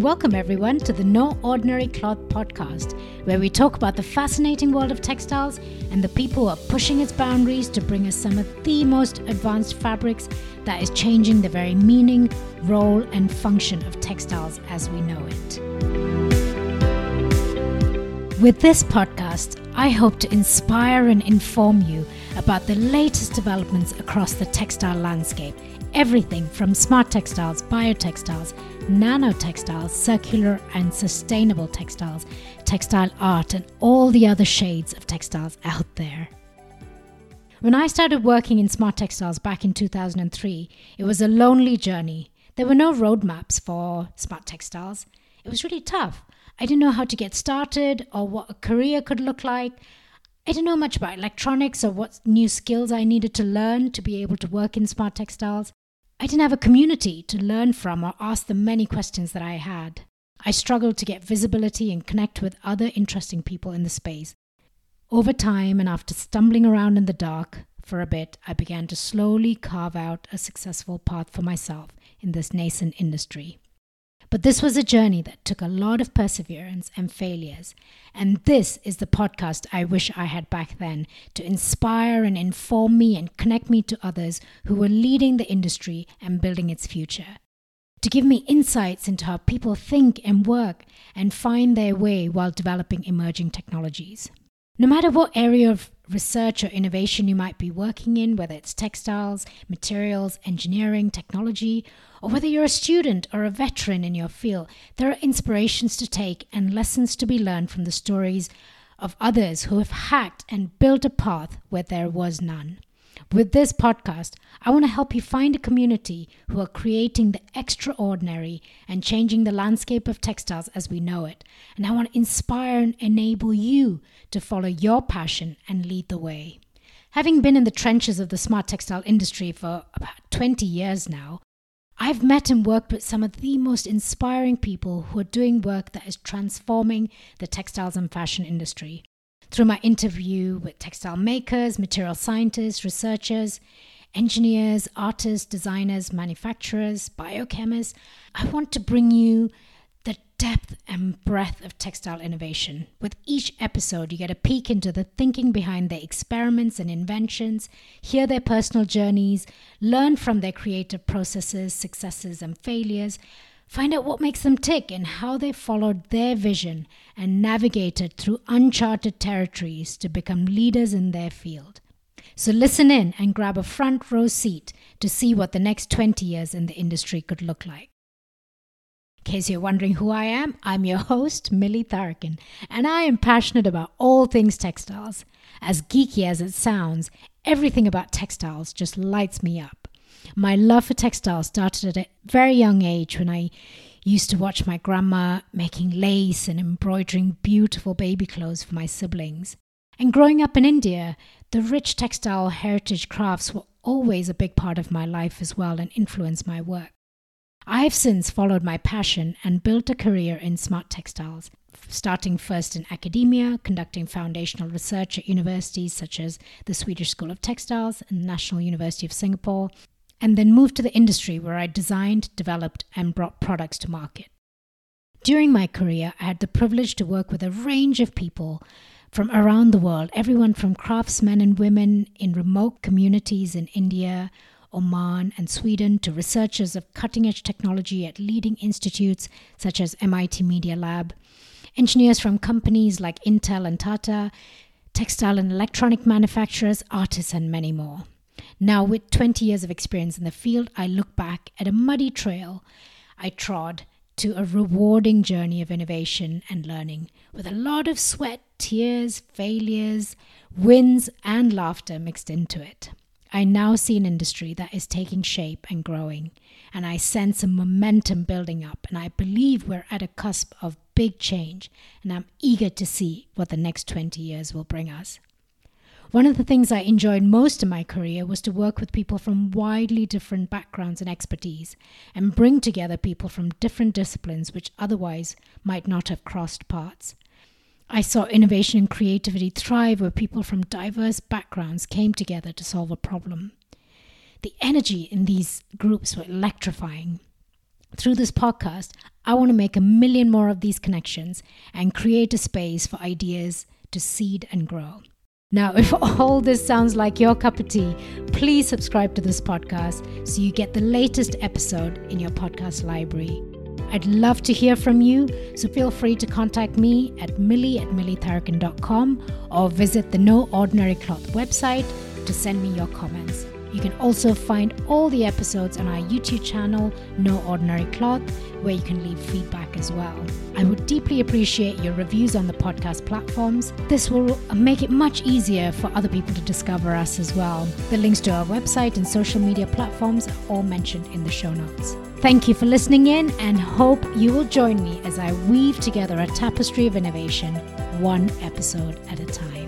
and welcome everyone to the No Ordinary Cloth podcast, where we talk about the fascinating world of textiles and the people who are pushing its boundaries to bring us some of the most advanced fabrics that is changing the very meaning, role, and function of textiles as we know it. With this podcast, I hope to inspire and inform you about the latest developments across the textile landscape everything from smart textiles, biotextiles, nanotextiles, circular and sustainable textiles, textile art, and all the other shades of textiles out there. When I started working in smart textiles back in 2003, it was a lonely journey. There were no roadmaps for smart textiles. It was really tough. I didn't know how to get started or what a career could look like. I didn't know much about electronics or what new skills I needed to learn to be able to work in smart textiles. I didn't have a community to learn from or ask the many questions that I had. I struggled to get visibility and connect with other interesting people in the space. Over time, and after stumbling around in the dark for a bit, I began to slowly carve out a successful path for myself in this nascent industry. But this was a journey that took a lot of perseverance and failures. And this is the podcast I wish I had back then to inspire and inform me and connect me to others who were leading the industry and building its future. To give me insights into how people think and work and find their way while developing emerging technologies. No matter what area of research or innovation you might be working in, whether it's textiles, materials, engineering, technology, or whether you're a student or a veteran in your field, there are inspirations to take and lessons to be learned from the stories of others who have hacked and built a path where there was none. With this podcast, I want to help you find a community who are creating the extraordinary and changing the landscape of textiles as we know it. And I want to inspire and enable you to follow your passion and lead the way. Having been in the trenches of the smart textile industry for about 20 years now, I've met and worked with some of the most inspiring people who are doing work that is transforming the textiles and fashion industry through my interview with textile makers, material scientists, researchers, engineers, artists, designers, manufacturers, biochemists. I want to bring you the depth and breadth of textile innovation. With each episode, you get a peek into the thinking behind their experiments and inventions, hear their personal journeys, learn from their creative processes, successes, and failures, Find out what makes them tick and how they followed their vision and navigated through uncharted territories to become leaders in their field. So listen in and grab a front row seat to see what the next 20 years in the industry could look like. In case you're wondering who I am, I'm your host, Mili Tharakan, and I am passionate about all things textiles. As geeky as it sounds, everything about textiles just lights me up. My love for textiles started at a very young age when I used to watch my grandma making lace and embroidering beautiful baby clothes for my siblings. And growing up in India, the rich textile heritage crafts were always a big part of my life as well and influenced my work. I've since followed my passion and built a career in smart textiles, starting first in academia, conducting foundational research at universities such as the Swedish School of Textiles and National University of Singapore, and then moved to the industry where I designed, developed, and brought products to market. During my career, I had the privilege to work with a range of people from around the world, everyone from craftsmen and women in remote communities in India, Oman, and Sweden to researchers of cutting edge technology at leading institutes such as MIT Media Lab, engineers from companies like Intel and Tata, textile and electronic manufacturers, artists, and many more. Now, with 20 years of experience in the field, I look back at a muddy trail I trod to a rewarding journey of innovation and learning with a lot of sweat, tears, failures, wins, and laughter mixed into it. I now see an industry that is taking shape and growing, and I sense a momentum building up, and I believe we're at a cusp of big change, and I'm eager to see what the next 20 years will bring us. One of the things I enjoyed most in my career was to work with people from widely different backgrounds and expertise and bring together people from different disciplines which otherwise might not have crossed paths. I saw innovation and creativity thrive where people from diverse backgrounds came together to solve a problem. The energy in these groups were electrifying. Through this podcast, I want to make a million more of these connections and create a space for ideas to seed and grow. Now, if all this sounds like your cup of tea, please subscribe to this podcast so you get the latest episode in your podcast library. I'd love to hear from you, so feel free to contact me at mili at militharakan.com or visit the No Ordinary Cloth website to send me your comments. You can also find all the episodes on our YouTube channel, No Ordinary Cloth, where you can leave feedback as well. I would deeply appreciate your reviews on the podcast platforms. This will make it much easier for other people to discover us as well. The links to our website and social media platforms are all mentioned in the show notes. Thank you for listening in and hope you will join me as I weave together a tapestry of innovation, one episode at a time.